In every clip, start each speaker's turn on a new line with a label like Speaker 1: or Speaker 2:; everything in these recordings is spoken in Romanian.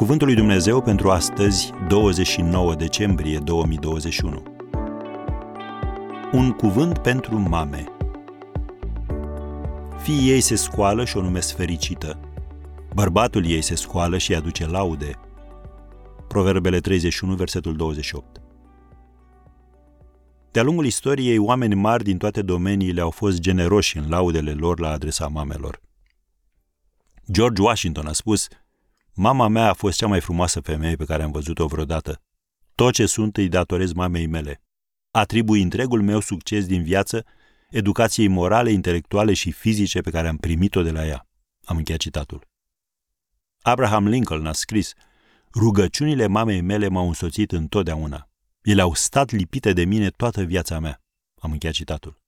Speaker 1: Cuvântul lui Dumnezeu pentru astăzi, 29 decembrie 2021. Un cuvânt pentru mame. Fiii ei se scoală și o numesc fericită. Bărbatul ei se scoală și îi aduce laude. Proverbele 31, versetul 28. De-a lungul istoriei, oameni mari din toate domeniile au fost generoși în laudele lor la adresa mamelor. George Washington a spus – Mama mea a fost cea mai frumoasă femeie pe care am văzut-o vreodată. Tot ce sunt îi datorez mamei mele. Atribui întregul meu succes din viață educației morale, intelectuale și fizice pe care am primit-o de la ea. Am încheiat citatul. Abraham Lincoln a scris, Rugăciunile mamei mele m-au însoțit întotdeauna. Ele au stat lipite de mine toată viața mea. Am încheiat citatul.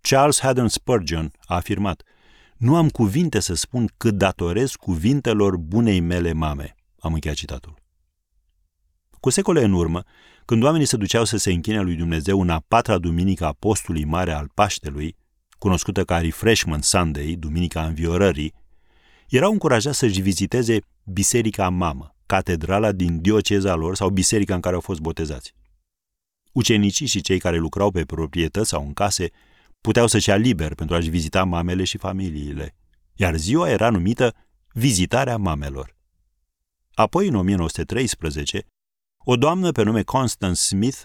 Speaker 1: Charles Haddon Spurgeon a afirmat, nu am cuvinte să spun cât datorez cuvintelor bunei mele mame. Am încheiat citatul. Cu secole în urmă, când oamenii se duceau să se închine lui Dumnezeu în a patra duminică a postului mare al Paștelui, cunoscută ca Refreshment Sunday, Duminica Înviorării, erau încurajați să-și viziteze biserica mamă, catedrala din dioceza lor sau biserica în care au fost botezați. Ucenicii și cei care lucrau pe proprietăți sau în case puteau să-și ia liber pentru a-și vizita mamele și familiile, iar ziua era numită Vizitarea Mamelor. Apoi, în 1913, o doamnă pe nume Constance Smith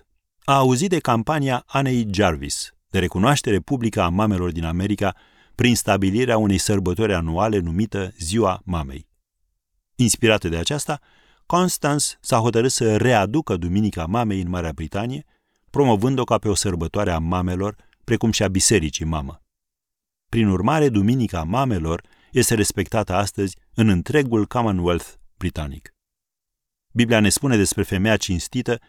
Speaker 1: a auzit de campania Anei Jarvis de recunoaștere publică a mamelor din America prin stabilirea unei sărbători anuale numită Ziua Mamei. Inspirată de aceasta, Constance s-a hotărât să readucă Duminica Mamei în Marea Britanie, promovând-o ca pe o sărbătoare a mamelor precum și a bisericii mamă. Prin urmare, Duminica Mamelor este respectată astăzi în întregul Commonwealth britanic. Biblia ne spune despre femeia cinstită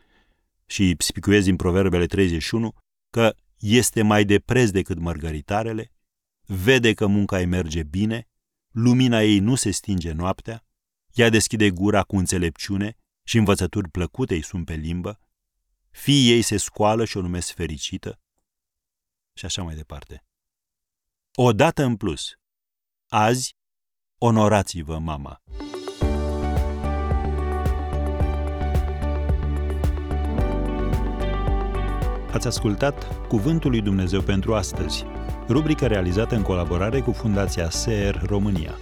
Speaker 1: și spicuiezi în Proverbele 31 că este mai de preț decât mărgăritarele, vede că munca ei merge bine, lumina ei nu se stinge noaptea, ea deschide gura cu înțelepciune și învățături plăcute îi sunt pe limbă, fiii ei se scoală și o numesc fericită, și așa mai departe. O dată în plus. Azi, onorați-vă mama. Ați ascultat Cuvântul lui Dumnezeu pentru astăzi, rubrica realizată în colaborare cu Fundația SER România.